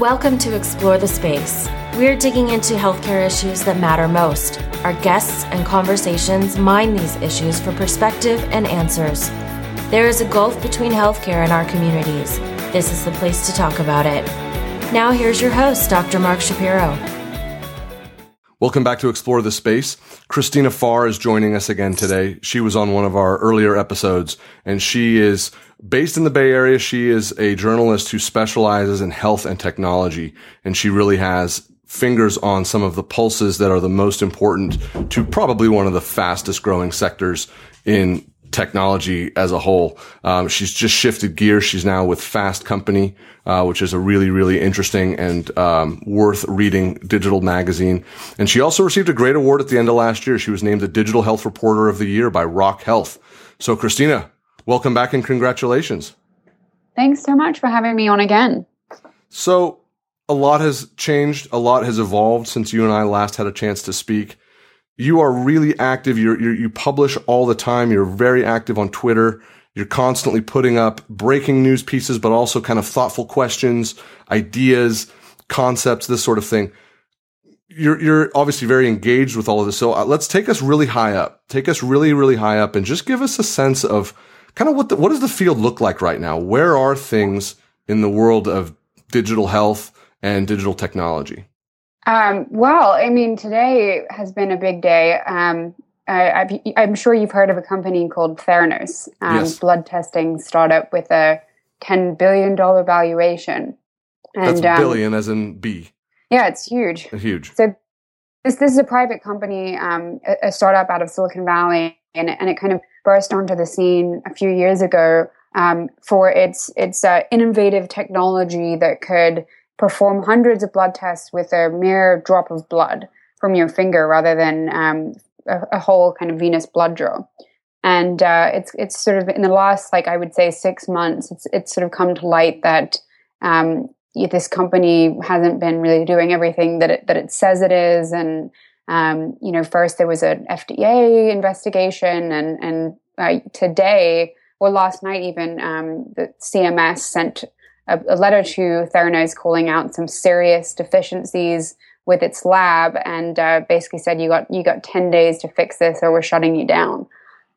Welcome to Explore the Space. We're digging into healthcare issues that matter most. Our guests and conversations mine these issues for perspective and answers. There is a gulf between healthcare and our communities. This is the place to talk about it. Now, here's your host, Dr. Mark Shapiro. Welcome back to Explore the Space. Christina Farr is joining us again today. She was on one of our earlier episodes and she is based in the Bay Area. She is a journalist who specializes in health and technology and she really has fingers on some of the pulses that are the most important to probably one of the fastest growing sectors in technology as a whole. Um, she's just shifted gears. She's now with Fast Company, uh, which is a really, really interesting and um, worth reading digital magazine. And she also received a great award at the end of last year. She was named the Digital Health Reporter of the Year by Rock Health. So, Christina, welcome back and congratulations. Thanks so much for having me on again. So, a lot has changed, a lot has evolved since you and I last had a chance to speak you are really active. You're, you're, you publish all the time. You're very active on Twitter. You're constantly putting up breaking news pieces, but also kind of thoughtful questions, ideas, concepts, this sort of thing. You're, you're obviously very engaged with all of this. So uh, let's take us really high up. Take us really, really high up and just give us a sense of kind of what the, what does the field look like right now? Where are things in the world of digital health and digital technology? Um, well, I mean, today has been a big day. Um, I, am sure you've heard of a company called Theranos, um, yes. blood testing startup with a $10 billion valuation. And, That's um, billion as in B. Yeah, it's huge. Huge. So this, this is a private company, um, a, a, startup out of Silicon Valley, and, and it kind of burst onto the scene a few years ago um, for its, its uh, innovative technology that could – perform hundreds of blood tests with a mere drop of blood from your finger rather than um, a, a, whole kind of venous blood draw. And uh, it's it's sort of in the last like I would say six months, it's it's sort of come to light that um, this company hasn't been really doing everything that it that it says it is. And um, you know, first there was an FDA investigation, and and uh, today or last night even um, the CMS sent a, a letter to Theranos calling out some serious deficiencies with its lab and uh, basically said you got you got 10 days to fix this or we're shutting you down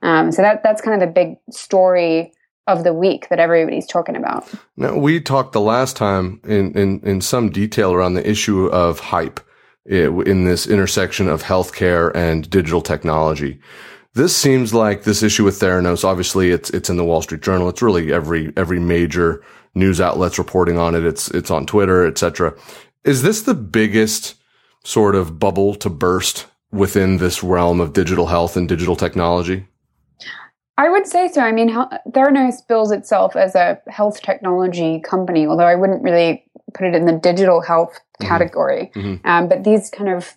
um, so that that's kind of the big story of the week that everybody's talking about now we talked the last time in, in, in some detail around the issue of hype in this intersection of healthcare and digital technology this seems like this issue with Theranos. Obviously, it's it's in the Wall Street Journal. It's really every every major news outlets reporting on it. It's it's on Twitter, etc. Is this the biggest sort of bubble to burst within this realm of digital health and digital technology? I would say so. I mean, Theranos bills itself as a health technology company, although I wouldn't really put it in the digital health mm-hmm. category. Mm-hmm. Um, but these kind of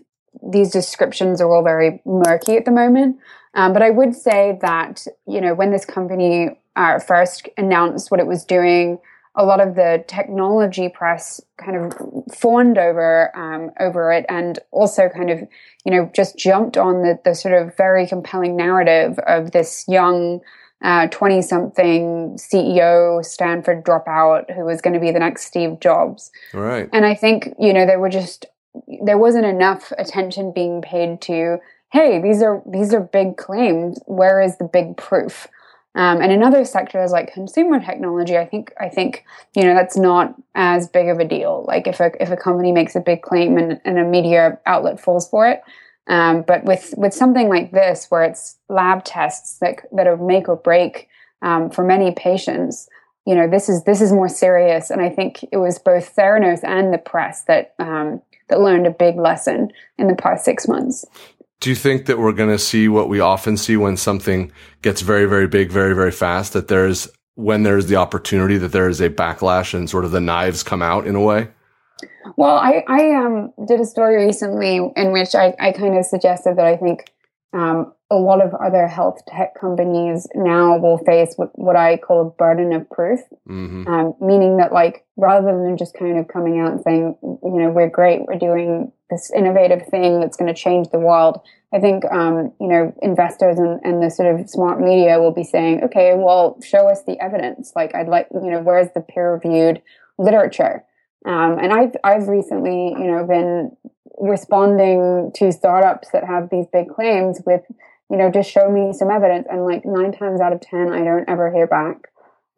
these descriptions are all very murky at the moment. Um, but I would say that you know when this company uh, first announced what it was doing, a lot of the technology press kind of fawned over um, over it, and also kind of you know just jumped on the the sort of very compelling narrative of this young. 20 uh, something CEO, Stanford dropout, who was going to be the next Steve Jobs. Right. And I think, you know, there were just, there wasn't enough attention being paid to, hey, these are, these are big claims. Where is the big proof? Um, and in other sectors like consumer technology, I think I think you know that's not as big of a deal. Like if a if a company makes a big claim and, and a media outlet falls for it, um, but with with something like this, where it's lab tests that that are make or break um, for many patients, you know this is this is more serious. And I think it was both Theranos and the press that um, that learned a big lesson in the past six months. Do you think that we're going to see what we often see when something gets very, very big, very, very fast? That there's, when there's the opportunity, that there is a backlash and sort of the knives come out in a way? Well, I, I um, did a story recently in which I, I kind of suggested that I think um, a lot of other health tech companies now will face what, what I call a burden of proof, mm-hmm. um, meaning that like rather than just kind of coming out and saying, you know, we're great, we're doing this innovative thing that's going to change the world. I think, um, you know, investors and, and the sort of smart media will be saying, okay, well, show us the evidence. Like, I'd like, you know, where's the peer reviewed literature? Um, and I've I've recently, you know, been responding to startups that have these big claims with, you know, just show me some evidence, and like nine times out of ten, I don't ever hear back.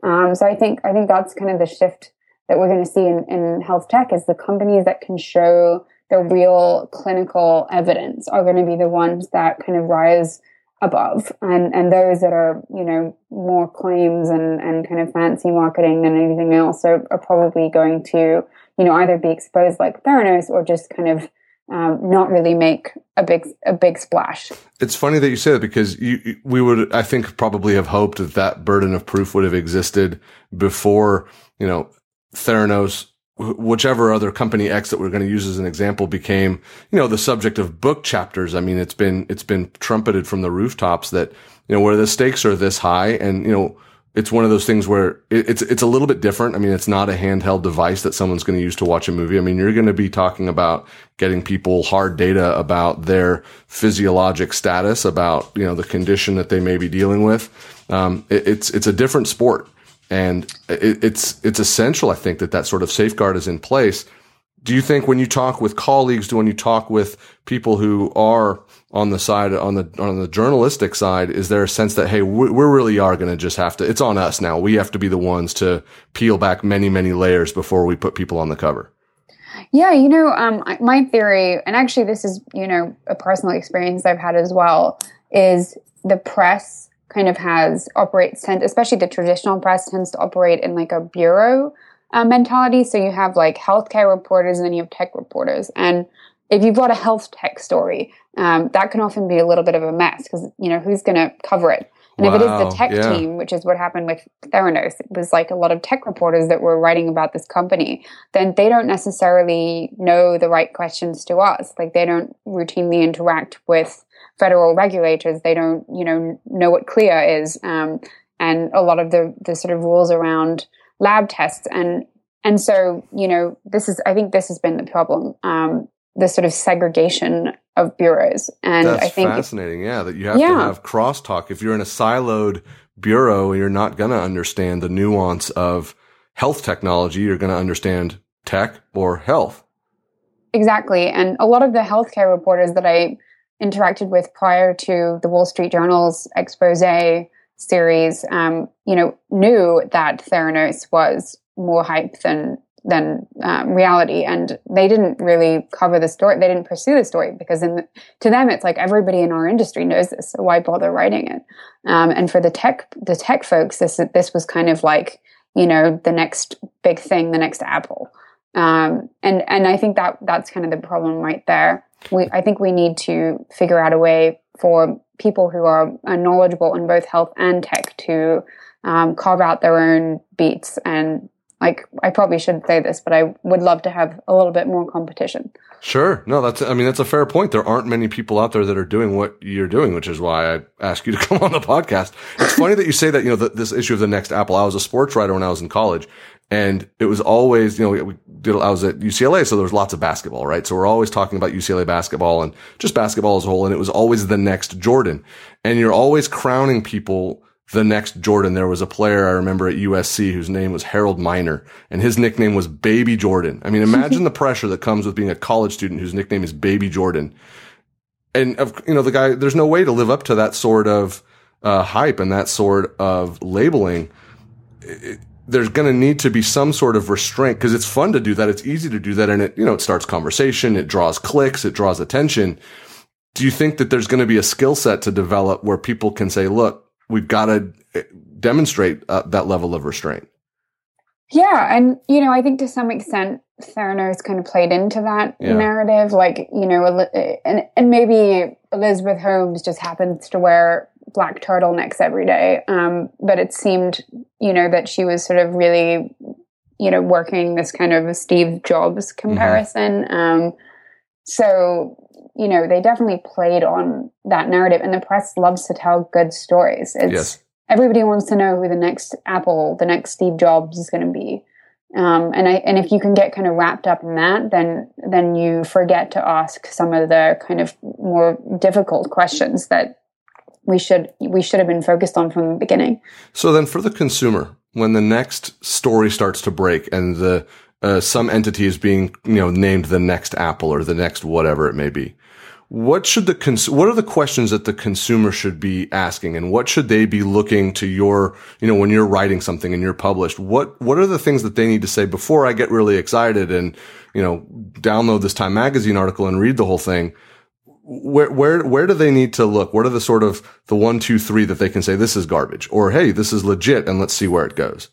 Um, so I think I think that's kind of the shift that we're going to see in, in health tech is the companies that can show the real clinical evidence are going to be the ones that kind of rise above and and those that are you know more claims and and kind of fancy marketing than anything else are, are probably going to you know either be exposed like theranos or just kind of um, not really make a big a big splash. It's funny that you say that because you, we would I think probably have hoped that that burden of proof would have existed before you know Theranos whichever other company X that we're going to use as an example became, you know, the subject of book chapters. I mean, it's been, it's been trumpeted from the rooftops that, you know, where the stakes are this high and, you know, it's one of those things where it's, it's a little bit different. I mean, it's not a handheld device that someone's going to use to watch a movie. I mean, you're going to be talking about getting people hard data about their physiologic status, about, you know, the condition that they may be dealing with. Um, it, it's, it's a different sport. And it, it's, it's essential, I think, that that sort of safeguard is in place. Do you think when you talk with colleagues, do when you talk with people who are on the side, on the, on the journalistic side, is there a sense that, hey, we, we really are going to just have to, it's on us now. We have to be the ones to peel back many, many layers before we put people on the cover? Yeah, you know, um, my theory, and actually this is, you know, a personal experience I've had as well, is the press kind of has operates tend, especially the traditional press tends to operate in like a bureau uh, mentality. So you have like healthcare reporters and then you have tech reporters. And if you've got a health tech story, um, that can often be a little bit of a mess because you know who's going to cover it. And wow, if it is the tech yeah. team, which is what happened with Theranos, it was like a lot of tech reporters that were writing about this company, then they don't necessarily know the right questions to ask. Like they don't routinely interact with federal regulators. They don't, you know, know what CLIA is, um, and a lot of the the sort of rules around lab tests and and so you know this is I think this has been the problem. Um, the sort of segregation of bureaus, and That's I think fascinating. Yeah, that you have yeah. to have crosstalk. If you're in a siloed bureau, you're not going to understand the nuance of health technology. You're going to understand tech or health. Exactly, and a lot of the healthcare reporters that I interacted with prior to the Wall Street Journal's expose series, um, you know, knew that Theranos was more hype than than um, reality, and they didn't really cover the story. They didn't pursue the story because, in the, to them, it's like everybody in our industry knows this, so why bother writing it? Um, and for the tech the tech folks, this this was kind of like you know the next big thing, the next Apple. Um, and and I think that that's kind of the problem right there we, I think we need to figure out a way for people who are knowledgeable in both health and tech to um, carve out their own beats. And like, I probably shouldn't say this, but I would love to have a little bit more competition. Sure. No, that's, I mean, that's a fair point. There aren't many people out there that are doing what you're doing, which is why I ask you to come on the podcast. It's funny that you say that, you know, the, this issue of the next Apple. I was a sports writer when I was in college and it was always, you know, we did, I was at UCLA, so there was lots of basketball, right? So we're always talking about UCLA basketball and just basketball as a whole. And it was always the next Jordan. And you're always crowning people the next Jordan. There was a player I remember at USC whose name was Harold Miner and his nickname was Baby Jordan. I mean, imagine the pressure that comes with being a college student whose nickname is Baby Jordan. And, of, you know, the guy, there's no way to live up to that sort of, uh, hype and that sort of labeling. It, there's going to need to be some sort of restraint because it's fun to do that. It's easy to do that. And it, you know, it starts conversation. It draws clicks. It draws attention. Do you think that there's going to be a skill set to develop where people can say, look, we've got to eh, demonstrate uh, that level of restraint? Yeah. And, you know, I think to some extent, Theranos kind of played into that yeah. narrative. Like, you know, eh, and, and maybe Elizabeth Holmes just happens to wear black turtlenecks every day. Um, but it seemed, you know, that she was sort of really, you know, working this kind of Steve Jobs mm-hmm. comparison. Mm-hmm. Um, so, you know, they definitely played on that narrative, and the press loves to tell good stories. It's, yes. Everybody wants to know who the next Apple, the next Steve Jobs is going to be. Um, and I, and if you can get kind of wrapped up in that, then then you forget to ask some of the kind of more difficult questions that we should we should have been focused on from the beginning. So then for the consumer, when the next story starts to break and the uh, some entity is being you know named the next Apple or the next whatever it may be. What should the cons- what are the questions that the consumer should be asking, and what should they be looking to your you know when you're writing something and you're published? What what are the things that they need to say before I get really excited and you know download this Time Magazine article and read the whole thing? Where where where do they need to look? What are the sort of the one two three that they can say this is garbage or hey this is legit and let's see where it goes?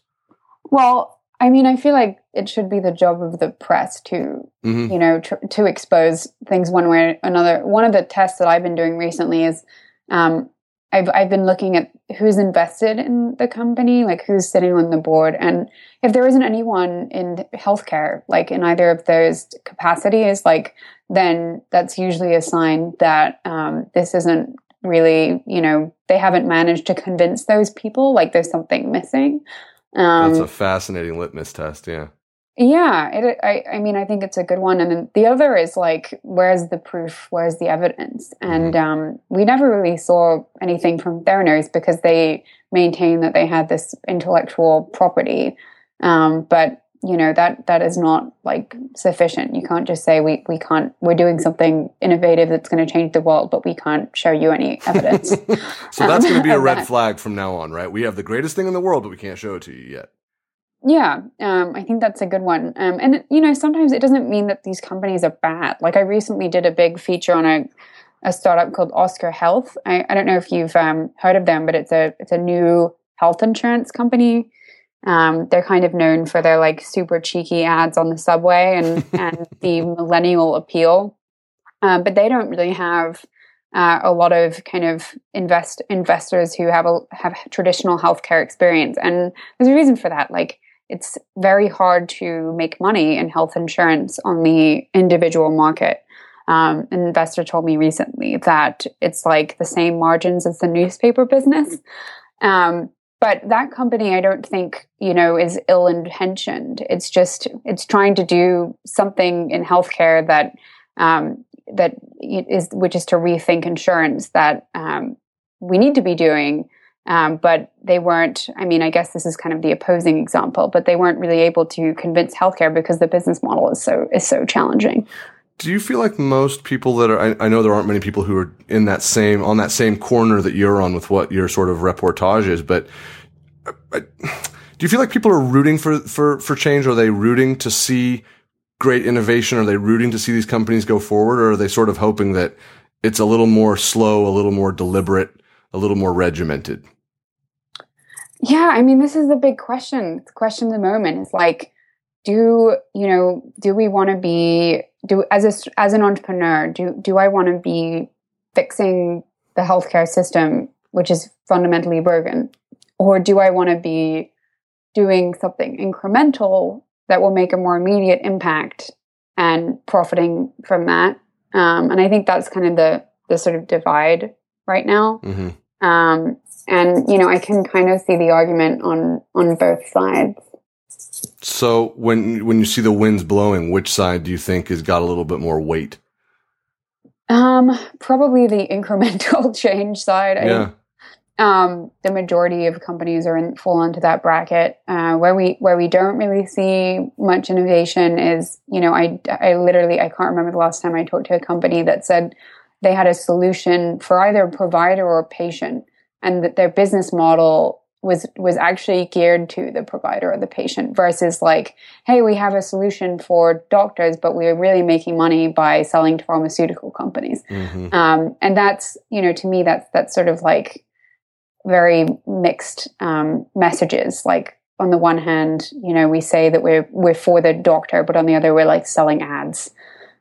Well, I mean, I feel like it should be the job of the press to, mm-hmm. you know, tr- to expose things one way or another. One of the tests that I've been doing recently is um, I've I've been looking at who's invested in the company, like who's sitting on the board, and if there isn't anyone in healthcare, like in either of those capacities, like then that's usually a sign that um, this isn't really, you know, they haven't managed to convince those people, like there's something missing. Um, That's a fascinating litmus test. Yeah. Yeah, it, I, I mean, I think it's a good one. And then the other is like, where's the proof? Where's the evidence? And mm-hmm. um, we never really saw anything from Theranos because they maintained that they had this intellectual property. Um, but you know that that is not like sufficient. You can't just say we we can't we're doing something innovative that's going to change the world but we can't show you any evidence. So that's going to be a red flag from now on right? We have the greatest thing in the world but we can't show it to you yet. Yeah um, i think that's a good one. Um, and you know sometimes it doesn't mean that these companies are bad. Like i recently did a big feature on a a startup called oscar health. I, I don't know if you've um, heard of them but it's a it's a new health insurance company um, they're kind of known for their like super cheeky ads on the subway and, and the millennial appeal. Um, but they don't really have uh, a lot of kind of invest investors who have a have traditional healthcare experience, and there's a reason for that. Like it's very hard to make money in health insurance on the individual market. Um, an investor told me recently that it's like the same margins as the newspaper business. Um, but that company i don't think you know is ill intentioned it's just it's trying to do something in healthcare that um, that is which is to rethink insurance that um, we need to be doing. Um, but they weren't i mean i guess this is kind of the opposing example but they weren't really able to convince healthcare because the business model is so is so challenging do you feel like most people that are I, I, know there aren't many people who are in that same on that same corner that you're on with what your sort of reportage is but I, do you feel like people are rooting for for for change? Are they rooting to see great innovation? Are they rooting to see these companies go forward? Or are they sort of hoping that it's a little more slow a little more deliberate a little more regimented? Yeah i mean this is the big question. The question of the moment. Is like do you know do we want to be do as a as an entrepreneur do do I want to be fixing the healthcare system which is fundamentally broken? Or do I want to be doing something incremental that will make a more immediate impact and profiting from that? Um, and I think that's kind of the the sort of divide right now. Mm-hmm. um, and you know I can kind of see the argument on on both sides so when when you see the winds blowing, which side do you think has got a little bit more weight? Um, probably the incremental change side. Yeah. um, the majority of companies are in fall into that bracket. Uh, where we where we don't really see much innovation is, you know, I I literally I can't remember the last time I talked to a company that said they had a solution for either a provider or a patient, and that their business model was was actually geared to the provider or the patient versus like hey we have a solution for doctors but we're really making money by selling to pharmaceutical companies. Mm-hmm. um, and that's you know to me that's that's sort of like very mixed um, messages. Like on the one hand you know we say that we're we're for the doctor but on the other we're like selling ads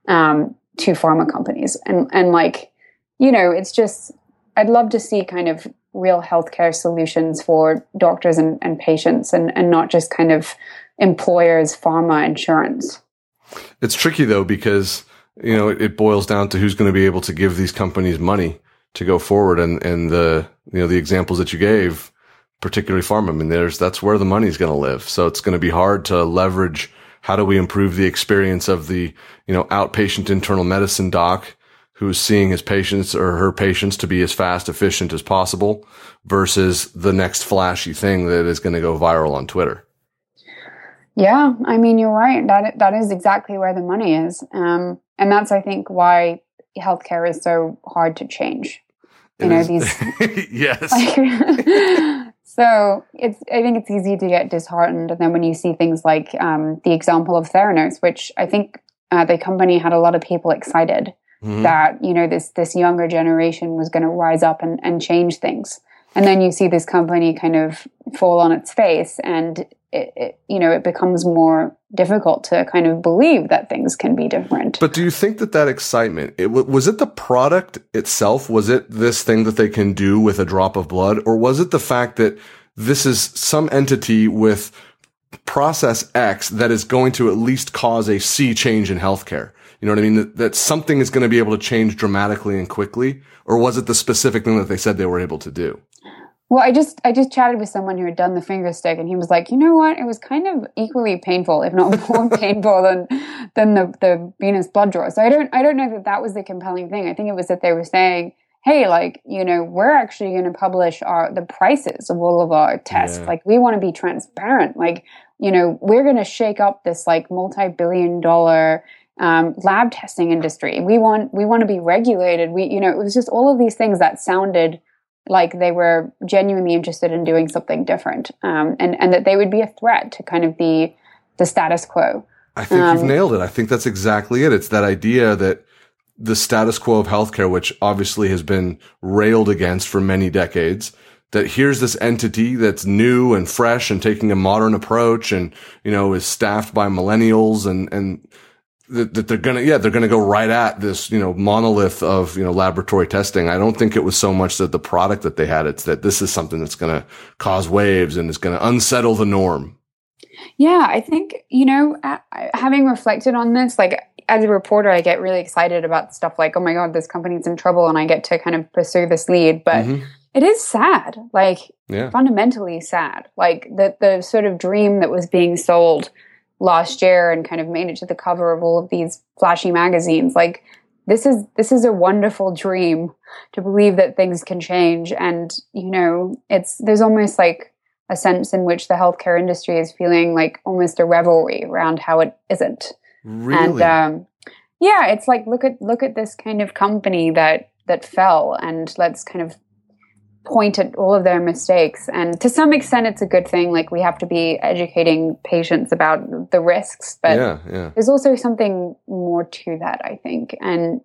um, to pharma companies. And and like you know it's just i'd love to see kind of real healthcare solutions for doctors and, and patients and, and not just kind of employers pharma insurance. It's tricky though because you know it, boils down to who's going to be able to give these companies money to go forward. And and the you know the examples that you gave particularly pharma I mean there's that's where the money's going to live. So it's going to be hard to leverage how do we improve the experience of the you know outpatient internal medicine doc who's seeing his patients or her patients to be as fast, efficient as possible versus the next flashy thing that is going to go viral on Twitter. Yeah, I mean, you're right. That that is exactly where the money is, um, and that's I think why healthcare is so hard to change. You it know is. these. yes. Like, so it's I think it's easy to get disheartened, and then when you see things like um, the example of Theranos, which I think uh, the company had a lot of people excited mm-hmm. that you know this this younger generation was going to rise up and, and change things, and then you see this company kind of fall on its face, and it, it, you know, it becomes more difficult to kind of believe that things can be different. But do you think that that excitement, it, was it the product itself? Was it this thing that they can do with a drop of blood? Or was it the fact that this is some entity with process X that is going to at least cause a sea change in healthcare? You know what I mean? That, that something is going to be able to change dramatically and quickly? Or was it the specific thing that they said they were able to do? Well, I just I just chatted with someone who had done the finger stick, and he was like, you know what? It was kind of equally painful, if not more painful than than the the venous blood draw. So I don't I don't know that that was the compelling thing. I think it was that they were saying, hey, like you know, we're actually going to publish our the prices of all of our tests. Yeah. Like we want to be transparent. Like you know, we're going to shake up this like multi billion dollar um, lab testing industry. We want we want to be regulated. We you know, it was just all of these things that sounded like they were genuinely interested in doing something different, um, and and that they would be a threat to kind of the the status quo. I think um, you've nailed it. I think that's exactly it. It's that idea that the status quo of healthcare, which obviously has been railed against for many decades, that here's this entity that's new and fresh and taking a modern approach and, you know, is staffed by millennials and, and that, that they're gonna yeah they're gonna go right at this you know monolith of you know laboratory testing. I don't think it was so much that the product that they had. It's that this is something that's gonna cause waves and is gonna unsettle the norm. Yeah, I think you know having reflected on this, like as a reporter, I get really excited about stuff like oh my god, this company's in trouble, and I get to kind of pursue this lead, but. Mm-hmm. It is sad, like yeah. fundamentally sad. Like the the sort of dream that was being sold last year and kind of made it to the cover of all of these flashy magazines. Like this is this is a wonderful dream to believe that things can change. And you know it's there's almost like a sense in which the healthcare industry is feeling like almost a revelry around how it isn't. Really? and um, yeah it's like look at look at this kind of company that that fell and let's kind of point at all of their mistakes. And to some extent, it's a good thing. Like we have to be educating patients about the risks, but yeah, yeah. there's also something more to that, I think. And,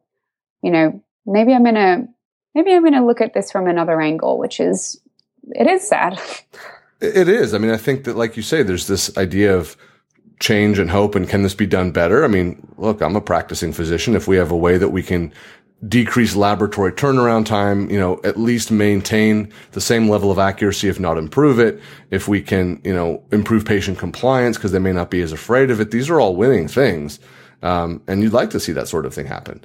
you know, maybe I'm to, maybe I'm going to look at this from another angle, which is, it is sad. It is. I mean, I think that, like you say, there's this idea of, change and hope and can this be done better? I mean, look, I'm a practicing physician. If we have a way that we can decrease laboratory turnaround time, you know, at least maintain the same level of accuracy, if not improve it. If we can, you know, improve patient compliance because they may not be as afraid of it. These are all winning things. Um, and you'd like to see that sort of thing happen.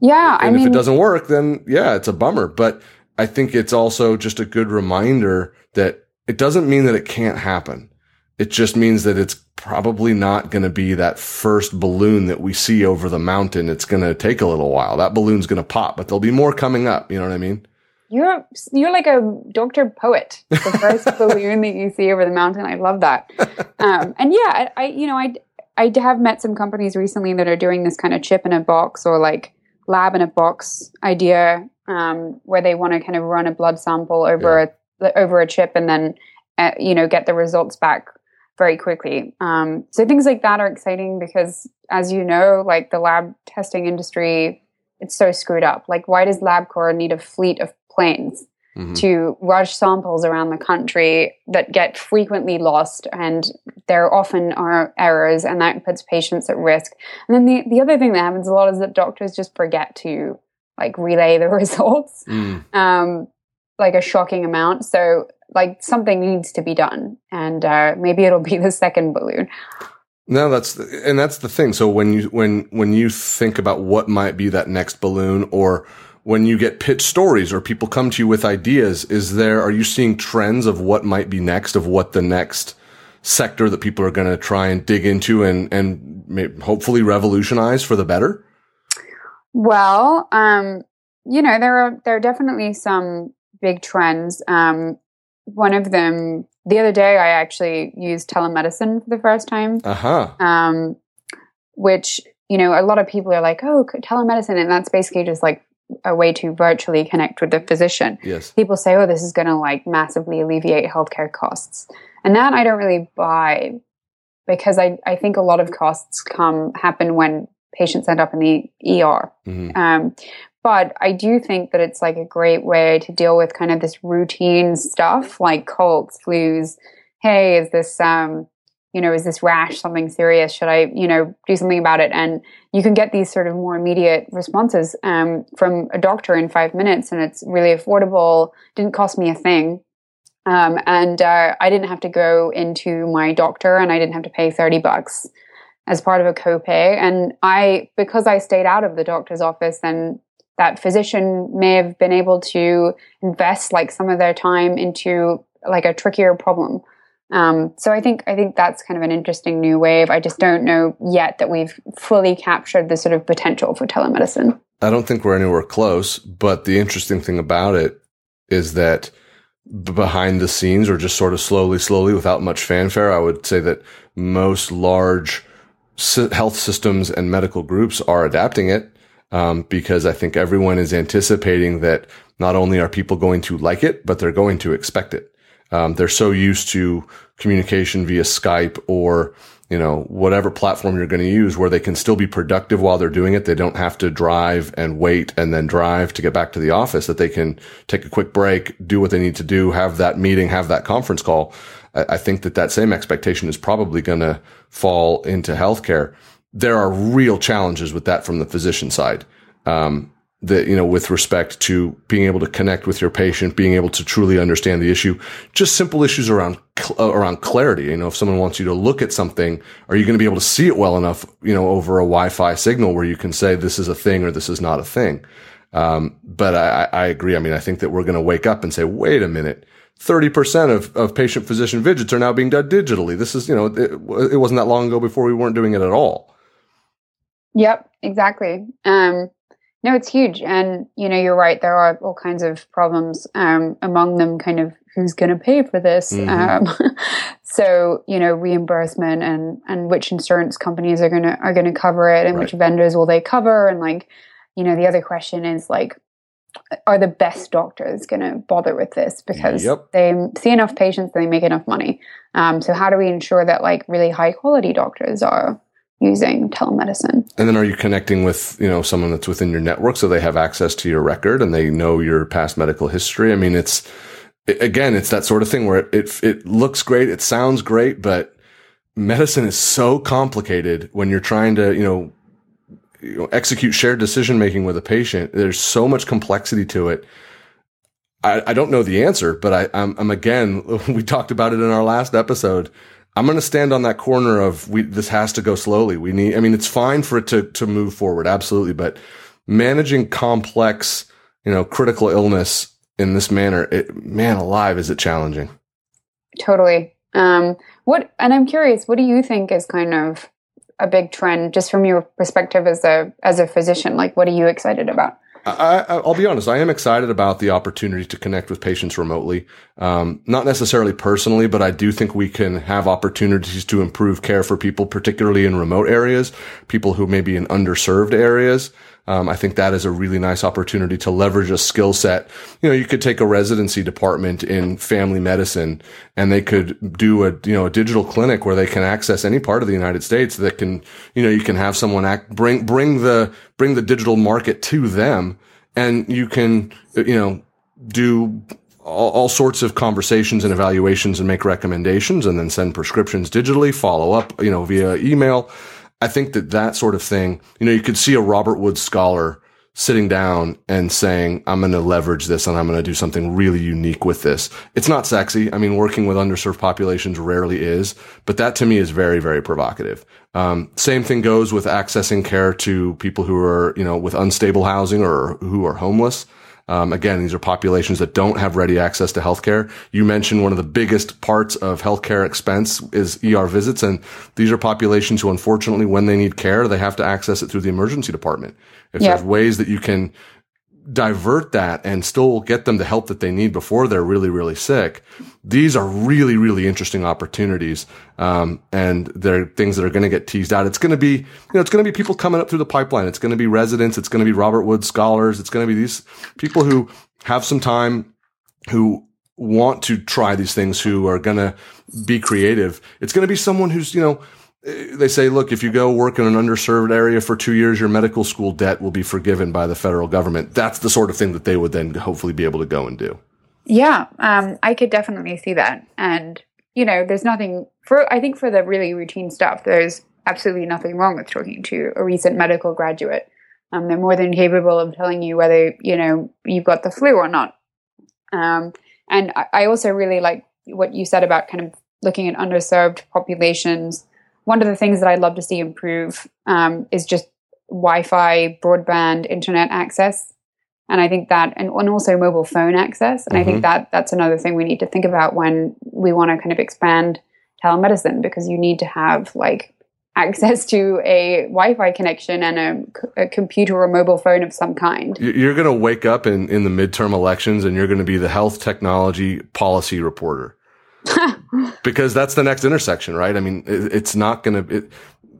Yeah. And I if mean, it doesn't work, then yeah, it's a bummer. But I think it's also just a good reminder that it doesn't mean that it can't happen. It just means that it's probably not going to be that first balloon that we see over the mountain. It's going to take a little while. That balloon's going to pop, but there'll be more coming up. You know what I mean? You're you're like a doctor poet. The first balloon that you see over the mountain. I love that. Um, and yeah, I, I you know I I have met some companies recently that are doing this kind of chip in a box or like lab in a box idea, um, where they want to kind of run a blood sample over yeah. a over a chip and then uh, you know get the results back very quickly. Um, so things like that are exciting because, as you know, like the lab testing industry, it's so screwed up. Like, why does LabCorp need a fleet of planes mm-hmm. to rush samples around the country that get frequently lost, and there often are errors, and that puts patients at risk. And then the the other thing that happens a lot is that doctors just forget to like relay the results. Mm. Um, like a shocking amount. So like something needs to be done, and uh, maybe it'll be the second balloon. No, that's the, and that's the thing. So when you when when you think about what might be that next balloon, or when you get pitch stories, or people come to you with ideas, is there are you seeing trends of what might be next, of what the next sector that people are going to try and dig into and and hopefully revolutionize for the better? Well, um, you know, there are there are definitely some big trends. Um, one of them the other day. I actually used telemedicine for the first time. Uh huh. Um, which you know, a lot of people are like, "Oh, telemedicine," and that's basically just like a way to virtually connect with the physician. Yes. People say, "Oh, this is going to like massively alleviate healthcare costs," and that I don't really buy because I I think a lot of costs come happen when patients end up in the ER. hmm Um, but I do think that it's like a great way to deal with kind of this routine stuff like colds, flus. Hey, is this, um, you know, is this rash something serious? Should I, you know, do something about it? And you can get these sort of more immediate responses um, from a doctor in five minutes, and it's really affordable. Didn't cost me a thing. Um, and uh, I didn't have to go into my doctor, and I didn't have to pay thirty bucks as part of a copay. And I, because I stayed out of the doctor's office, then that physician may have been able to invest like some of their time into like a trickier problem. Um, so I think I think that's kind of an interesting new wave. I just don't know yet that we've fully captured the sort of potential for telemedicine. I don't think we're anywhere close, but the interesting thing about it is that behind the scenes or just sort of slowly, slowly without much fanfare, I would say that most large health systems and medical groups are adapting it. Um, because I think everyone is anticipating that not only are people going to like it, but they're going to expect it. Um, they're so used to communication via Skype or, you know, whatever platform you're going to use where they can still be productive while they're doing it. They don't have to drive and wait and then drive to get back to the office that they can take a quick break, do what they need to do, have that meeting, have that conference call. I, I think that that same expectation is probably going to fall into healthcare. There are real challenges with that from the physician side. Um, that you know with respect to being able to connect with your patient being able to truly understand the issue just simple issues around cl- uh, around clarity you know if someone wants you to look at something are you going to be able to see it well enough you know over a wi-fi signal where you can say this is a thing or this is not a thing um, but I, I agree i mean i think that we're going to wake up and say wait a minute 30% of, of patient physician visits are now being done digitally this is you know it, it wasn't that long ago before we weren't doing it at all Yep, exactly. Um, no, it's huge, and you know you're right. There are all kinds of problems. Um, among them, kind of who's going to pay for this. Mhm. Um, so you know reimbursement and and which insurance companies are gonna are gonna cover it, and which vendors will they cover, and like you know the other question is like. Are the best doctors going to bother with this because Yep. they see enough patients, they make enough money? Um, so how do we ensure that like really high quality doctors are using telemedicine? And then are you connecting with, you know, someone that's within your network so they have access to your record and they know your past medical history? I mean, it's again, it's that sort of thing where it it, it looks great, it sounds great, but medicine is so complicated when you're trying to, you know, you know execute shared decision making with a patient. There's so much complexity to it. I, I don't know the answer, but I, I'm, I'm again, we talked about it in our last episode. I'm going to stand on that corner of we, this has to go slowly. We need, I mean, it's fine for it to, to move forward. Absolutely. But managing complex, you know, critical illness in this manner, it, man alive, is it challenging? Totally. Um, what, and I'm curious, what do you think is kind of a big trend, just from your perspective as a as a physician? Like, what are you excited about? I, I, I'll be honest. I am excited about the opportunity to connect with patients remotely. Um, not necessarily personally, but I do think we can have opportunities to improve care for people, particularly in remote areas, people who may be in underserved areas. Um, I think that is a really nice opportunity to leverage a skill set. You know, you could take a residency department in family medicine and they could do a, you know, a digital clinic where they can access any part of the United States that can, you know, you can have someone act, bring, bring the, bring the digital market to them and you can, you know, do all, all sorts of conversations and evaluations and make recommendations and then send prescriptions digitally, follow up, you know, via email. I think that that sort of thing, you know, you could see a Robert Wood scholar sitting down and saying, I'm going to leverage this and I'm going to do something really unique with this. It's not sexy. I mean, working with underserved populations rarely is, but that to me is very, very provocative. Um, same thing goes with accessing care to people who are, you know, with unstable housing or who are homeless. Um, again, these are populations that don't have ready access to healthcare. You mentioned one of the biggest parts of healthcare expense is ER visits, and these are populations who, unfortunately, when they need care, they have to access it through the emergency department. If Yeah. there's ways that you can divert that and still get them the help that they need before they're really, really sick. These are really, really interesting opportunities. Um, and they're things that are going to get teased out. It's going to be, you know, it's going to be people coming up through the pipeline. It's going to be residents. It's going to be Robert Wood scholars. It's going to be these people who have some time, who want to try these things, who are going to be creative. It's going to be someone who's, you know, they say, look, if you go work in an underserved area for two years, your medical school debt will be forgiven by the federal government. That's the sort of thing that they would then hopefully be able to go and do. Yeah, um, I could definitely see that. And, you know, there's nothing for, I think for the really routine stuff, there's absolutely nothing wrong with talking to a recent medical graduate. Um, they're more than capable of telling you whether, you know, you've got the flu or not. Um, and I, I also really like what you said about kind of looking at underserved populations one of the things that I'd love to see improve um, is just Wi-Fi, broadband, internet access, and I think that, and, and also mobile phone access. And mm-hmm. I think mm-hmm. that that's another thing we need to think about when we want to kind of expand telemedicine because you need to have like access to a Wi-Fi connection and a, a, computer or mobile phone of some kind. You're going to wake up in, in the midterm elections and you're going to be the health technology policy reporter. because that's the next intersection, right? I mean, it, it's not going to,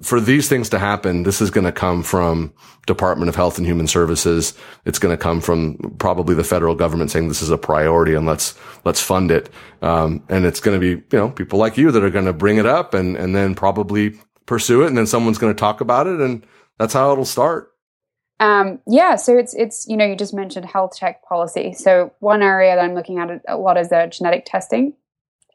for these things to happen, this is going to come from Department of Health and Human Services. It's going to come from probably the federal government saying this is a priority and let's, let's fund it. Um, and it's going to be, you know, people like you that are going to bring it up and, and then probably pursue it. And then someone's going to talk about it. And that's how it'll start. Um, yeah, so it's it's you know you just mentioned health tech policy. So one area that I'm looking at a lot is uh, genetic testing.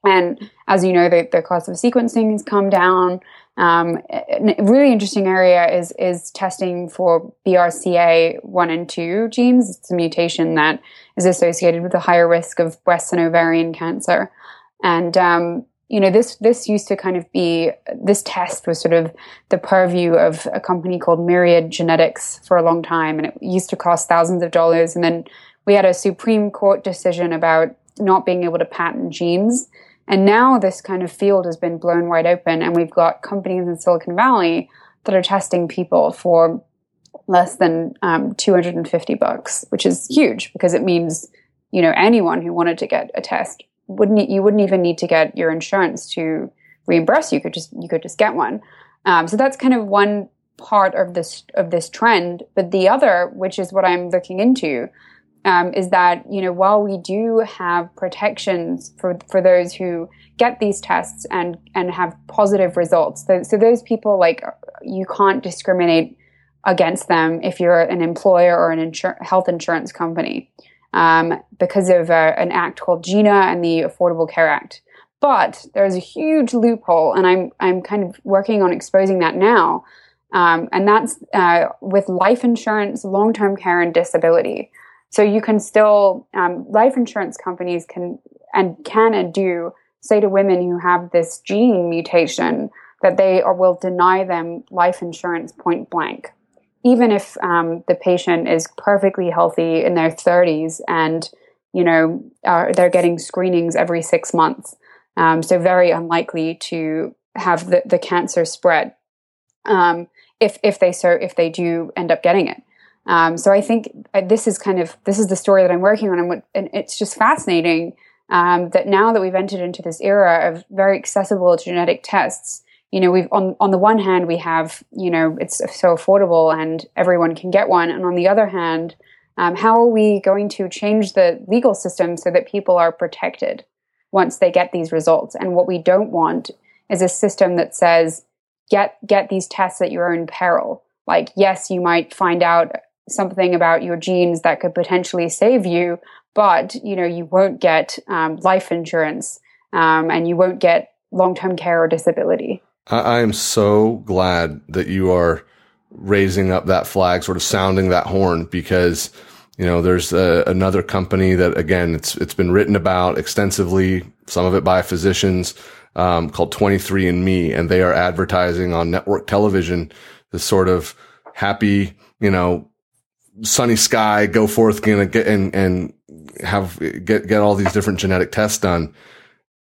And as you know, the, the cost of sequencing has come down. Um, a really interesting area is is testing for BRCA one and two genes. It's a mutation that is associated with a higher risk of breast and ovarian cancer. And um, you know, this this used to kind of be this test was sort of the purview of a company called Myriad Genetics for a long time, and it used to cost thousands of dollars. And then we had a Supreme Court decision about not being able to patent genes and now this kind of field has been blown wide open, and we've got companies in Silicon Valley that are testing people for less than um, 250 bucks, which is huge because it means you know anyone who wanted to get a test wouldn't you wouldn't even need to get your insurance to reimburse you could just you could just get one. Um, so that's kind of one part of this of this trend, but the other, which is what I'm looking into, um, is that you know while we do have protections for for those who get these tests and and have positive results, so, so those people like you can't discriminate against them if you're an employer or an insur- health insurance company um, because of uh, an act called GINA and the Affordable Care Act. But there's a huge loophole, and I'm I'm kind of working on exposing that now. Um, and that's uh, with life insurance, long term care, and disability. So you can still, um, life insurance companies can and can and do say to women who have this gene mutation that they are, will deny them life insurance point blank, even if um, the patient is perfectly healthy in their 30s and you know uh, they're getting screenings every six months, um, so very unlikely to have the, the cancer spread um, if if they so if they do end up getting it. Um, so I think uh, this is kind of this is the story that I'm working on, and, it's just fascinating um, that now that we've entered into this era of very accessible genetic tests, you know, we've on on the one hand we have you know it's so affordable and everyone can get one, and on the other hand, um, how are we going to change the legal system so that people are protected once they get these results? And what we don't want is a system that says get get these tests at your own peril. Like, yes, you might find out something about your genes that could potentially save you, but you know you won't get um, life insurance um, and you won't get long-term care or disability. I, I am so glad that you are raising up that flag, sort of sounding that horn, because you know there's a, another company that again it's it's been written about extensively, some of it by physicians, um, called 23andMe, and they are advertising on network television this sort of happy, you know, sunny sky, go forth and get and and have get get all these different genetic tests done.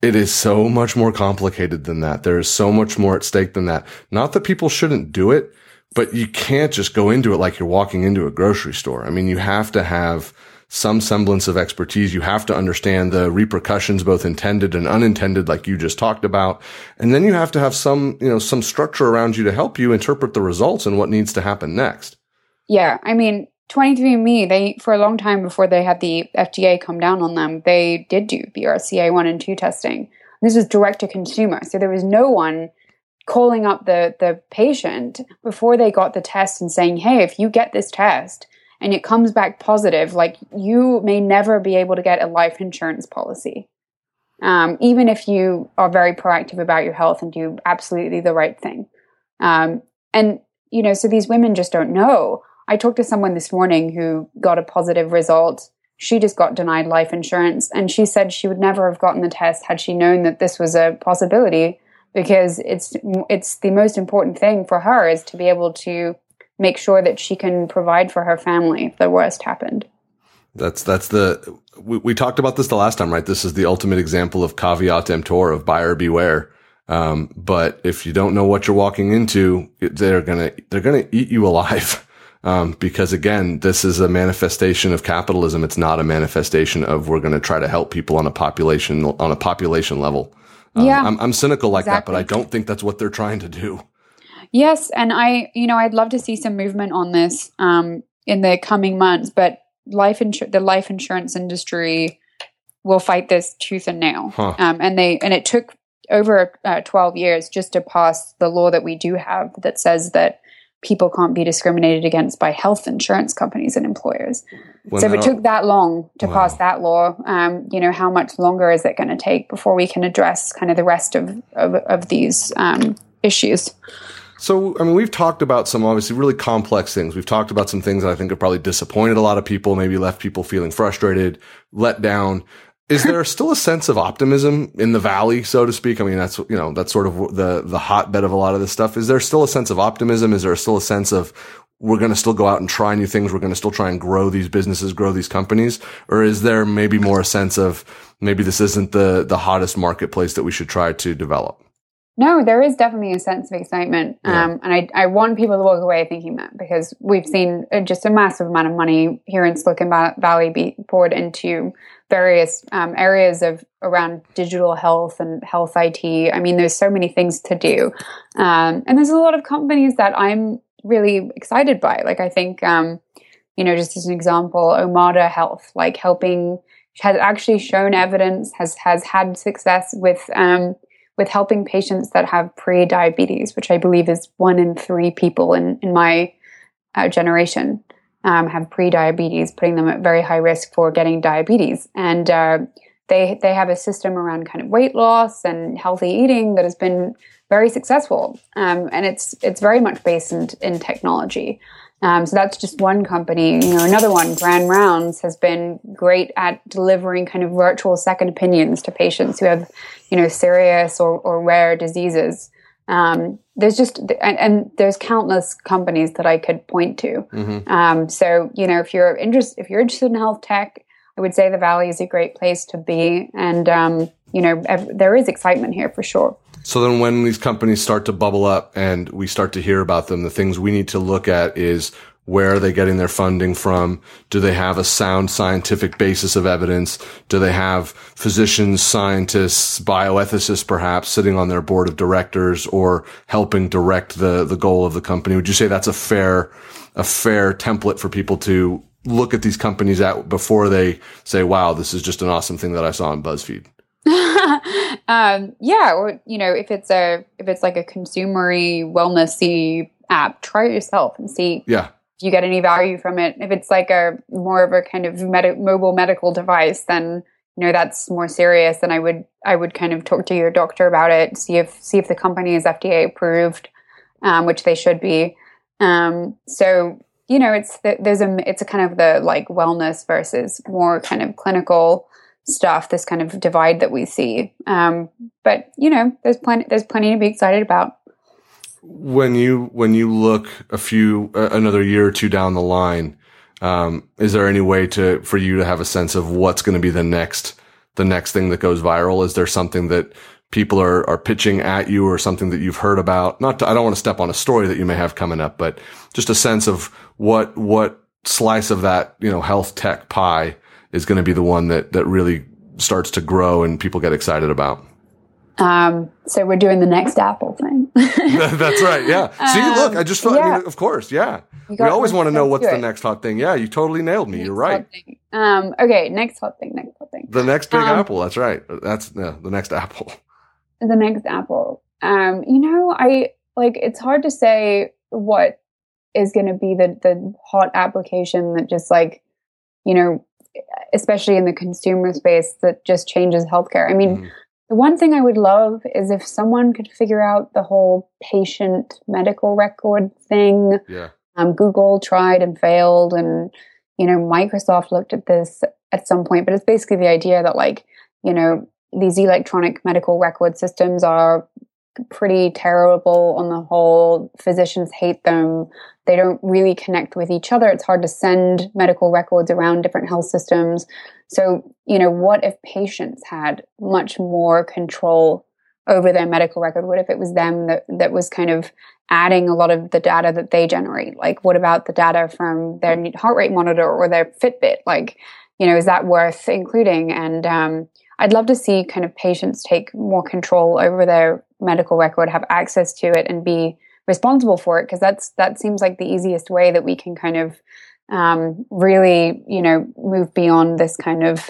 It is so much more complicated than that. There is so much more at stake than that. Not that people shouldn't do it, But you can't just go into it like you're walking into a grocery store. I mean, you have to have some semblance of expertise. You have to understand the repercussions, both intended and unintended, like you just talked about. And then you have to have some, you know, some structure around you to help you interpret the results and what needs to happen next. Yeah. I mean, 23andMe, they, for a long time before they had the FDA come down on them, they did do BRCA1 and 2 testing. This was direct to consumer. So there was no one calling up the, the patient before they got the test and saying, hey, if you get this test and it comes back positive, like you may never be able to get a life insurance policy. Um, even if you are very proactive about your health and do absolutely the right thing. Um, and, you know, so these women just don't know. I talked to someone this morning who got a positive result. She just got denied life insurance and she said she would never have gotten the test had she known that this was a possibility because it's it's the most important thing for her is to be able to make sure that she can provide for her family if the worst happened. That's that's the we, we talked about this the last time right? This is the ultimate example of caveat emptor of buyer beware. Um, but if you don't know what you're walking into they're gonna they're gonna eat you alive Um, because again, this is a manifestation of capitalism. It's not a manifestation of we're going to try to help people on a population on a population level. Um, yeah, I'm, I'm, cynical like exactly. that, but I don't think that's what they're trying to do. Yes, and I, you know, I'd love to see some movement on this um, in the coming months. But life insur- the life insurance industry will fight this tooth and nail, huh. um, and they and it took over uh, 12 years just to pass the law that we do have that says that people can't be discriminated against by health insurance companies and employers. Well, so if it took that long to wow. pass that law, um, you know, how much longer is it going to take before we can address kind of the rest of, of, of these um, issues? So, I mean, we've talked about some obviously really complex things. We've talked about some things that I think have probably disappointed a lot of people, maybe left people feeling frustrated, let down is there still a sense of optimism in the valley, so to speak? I mean, that's you know that's sort of the the hotbed of a lot of this stuff. Is there still a sense of optimism? Is there still a sense of we're going to still go out and try new things? We're going to still try and grow these businesses, grow these companies, or is there maybe more a sense of maybe this isn't the the hottest marketplace that we should try to develop? No, there is definitely a sense of excitement. Yeah. Um, and I, I want people to walk away thinking that because we've seen uh, just a massive amount of money here in Silicon Valley be poured into various um, areas of around digital health and health IT. I mean, there's so many things to do. Um, and there's a lot of companies that I'm really excited by. Like, I think, um, you know, just as an example, Omada Health, like helping, has actually shown evidence, has, has had success with, um, with helping patients that have pre-diabetes, which I believe is one in three people in, in my uh, generation um, have pre-diabetes, putting them at very high risk for getting diabetes. And uh, they they have a system around kind of weight loss and healthy eating that has been very successful, um, and it's it's very much based in, in technology. Um, so that's just one company. You know, another one, Grand Rounds, has been great at delivering kind of virtual second opinions to patients who have, you know, serious or, or rare diseases. Um, there's just and, and, there's countless companies that I could point to. Mm-hmm. Um, so you know, if you're interested, if you're interested in health tech, I would say the Valley is a great place to be, and um, you know, ev- there is excitement here for sure. So then, when these companies start to bubble up and we start to hear about them, the things we need to look at is where are they getting their funding from? Do they have a sound scientific basis of evidence? Do they have physicians, scientists, bioethicists perhaps sitting on their board of directors or helping direct the, the goal of the company? Would you say that's a fair, a fair template for people to look at these companies at before they say, wow, this is just an awesome thing that I saw on BuzzFeed? um, yeah, or you know, if it's a if it's like a consumery wellnessy app, try it yourself and see. Yeah you get any value from it. If it's like a more of a kind of med- mobile medical device, then you know that's more serious. Then I would I would kind of talk to your doctor about it, see if see if the company is FDA approved, um, which they should be. Um, so you know, it's there's a it's a kind of the like wellness versus more kind of clinical stuff. This kind of divide that we see. Um, but you know, there's plenty there's plenty to be excited about when you when you look a few uh, another year or two down the line, um, is there any way to for you to have a sense of what's going to be the next the next thing that goes viral? Is there something that people are, are pitching at you or something that you've heard about? Not to, I don't want to step on a story that you may have coming up, but just a sense of what, what slice of that, you know, health tech pie is going to be the one that, that really starts to grow and people get excited about. Um, so we're doing the next Apple thing. That's right. Yeah. See, um, look, I just felt, yeah. of course. Yeah. We always want to know what's the next hot thing. Yeah. You totally nailed me. Next You're right. Um, okay. Next hot thing. Next hot thing. The next big um, apple. That's right. That's yeah, the next apple. The next apple. Um, you know, I like, it's hard to say what is going to be the, the hot application that just like, you know, especially in the consumer space that just changes healthcare. I mean, mm the one thing I would love is if someone could figure out the whole patient medical record thing. Yeah. Um, Google tried and failed, and you know Microsoft looked at this at some point, but it's basically the idea that like you know these electronic medical record systems are pretty terrible on the whole. Physicians hate them. They don't really connect with each other. It's hard to send medical records around different health systems. So, you know, what if patients had much more control over their medical record? What if it was them that, that was kind of adding a lot of the data that they generate? Like, what about the data from their heart rate monitor or their Fitbit? Like, you know, is that worth including? And um, I'd love to see kind of patients take more control over their medical record, have access to it, and be responsible for it because that's that seems like the easiest way that we can kind of um, really, you know, move beyond this kind of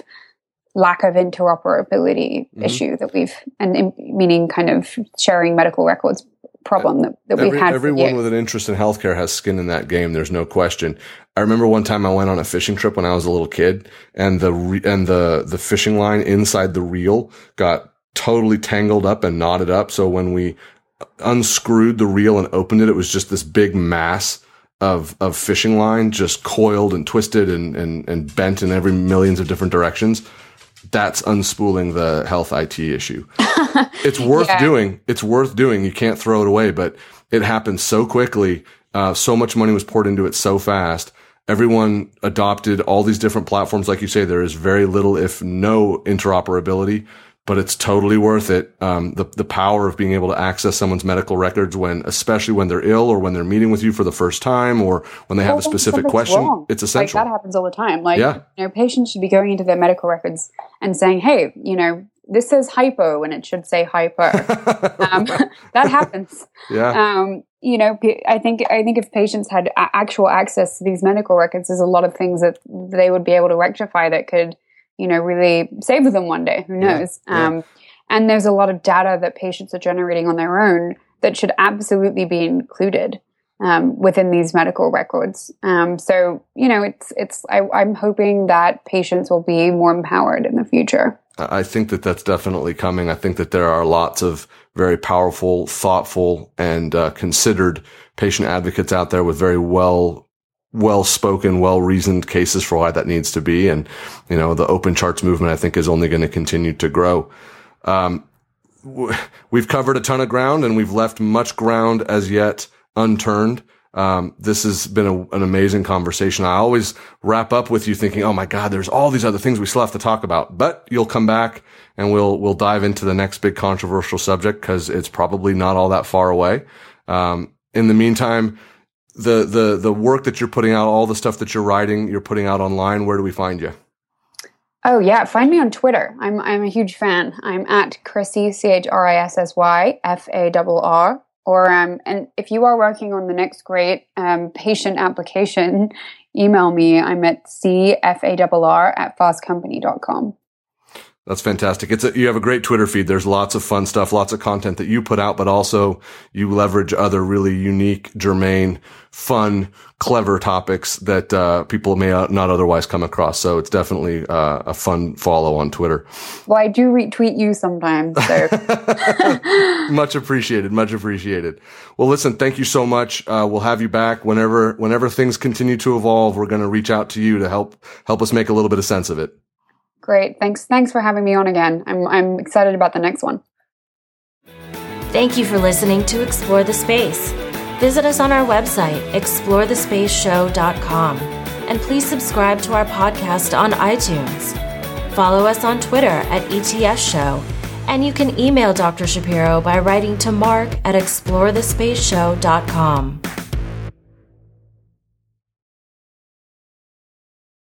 lack of interoperability mm-hmm. issue that we've, and in, meaning kind of sharing medical records problem that, that Every, we've had. Everyone with an interest in healthcare has skin in that game. There's no question. I remember one time I went on a fishing trip when I was a little kid and the, re- and the, the fishing line inside the reel got totally tangled up and knotted up. So when we unscrewed the reel and opened it, it was just this big mass of of fishing line just coiled and twisted and and, and bent in every millions of different directions that's unspooling the health IT issue. it's worth yeah. doing. It's worth doing. You can't throw it away, but it happened so quickly. Uh, so much money was poured into it so fast. Everyone adopted all these different platforms. Like you say, there is very little, if no interoperability but it's totally worth it. Um, the the power of being able to access someone's medical records when, especially when they're ill or when they're meeting with you for the first time or when they have a specific question, wrong. it's essential. Like that happens all the time. Like, yeah. you know, patients should be going into their medical records and saying, "Hey, you know, this says hypo when it should say hyper." um, that happens. Yeah. Um, you know, I think I think if patients had actual access to these medical records, there's a lot of things that they would be able to rectify that could you know, really save them one day. Who knows? Yeah, um, And there's a lot of data that patients are generating on their own that should absolutely be included um, within these medical records. Um, so, you know, it's it's. I, I'm hoping that patients will be more empowered in the future. I think that that's definitely coming. I think that there are lots of very powerful, thoughtful, and uh, considered patient advocates out there with very well well spoken, well reasoned cases for why that needs to be. And, you know, the open charts movement, I think is only going to continue to grow. Um, we've covered a ton of ground and we've left much ground as yet unturned. Um, this has been a, an amazing conversation. I always wrap up with you thinking, "Oh my God, there's all these other things we still have to talk about." But you'll come back and we'll we'll dive into the next big controversial subject because it's probably not all that far away. Um, in the meantime, the the the work that you're putting out, all the stuff that you're writing, you're putting out online. Where do we find you? Oh yeah, find me on Twitter. I'm I'm a huge fan. I'm at Chrissy C H R I S S Y F A R R. Or um, and if you are working on the next great um, patient application, email me. I'm at cfarr at fastcompany.com. That's fantastic. It's a, you have a great Twitter feed. There's lots of fun stuff, lots of content that you put out, but also you leverage other really unique, germane, fun, clever topics that uh, people may not otherwise come across. So it's definitely uh, a fun follow on Twitter. Well, I do retweet you sometimes. So. much appreciated. Much appreciated. Well, listen, thank you so much. Uh, we'll have you back whenever whenever things continue to evolve. We're going to reach out to you to help help us make a little bit of sense of it. Great. Thanks. Thanks for having me on again. I'm, I'm excited about the next one. Thank you for listening to Explore the Space. Visit us on our website, explorethespaceshow.com, and please subscribe to our podcast on iTunes. Follow us on Twitter at ETS Show And you can email Dr. Shapiro by writing to mark at explorethespaceshow.com.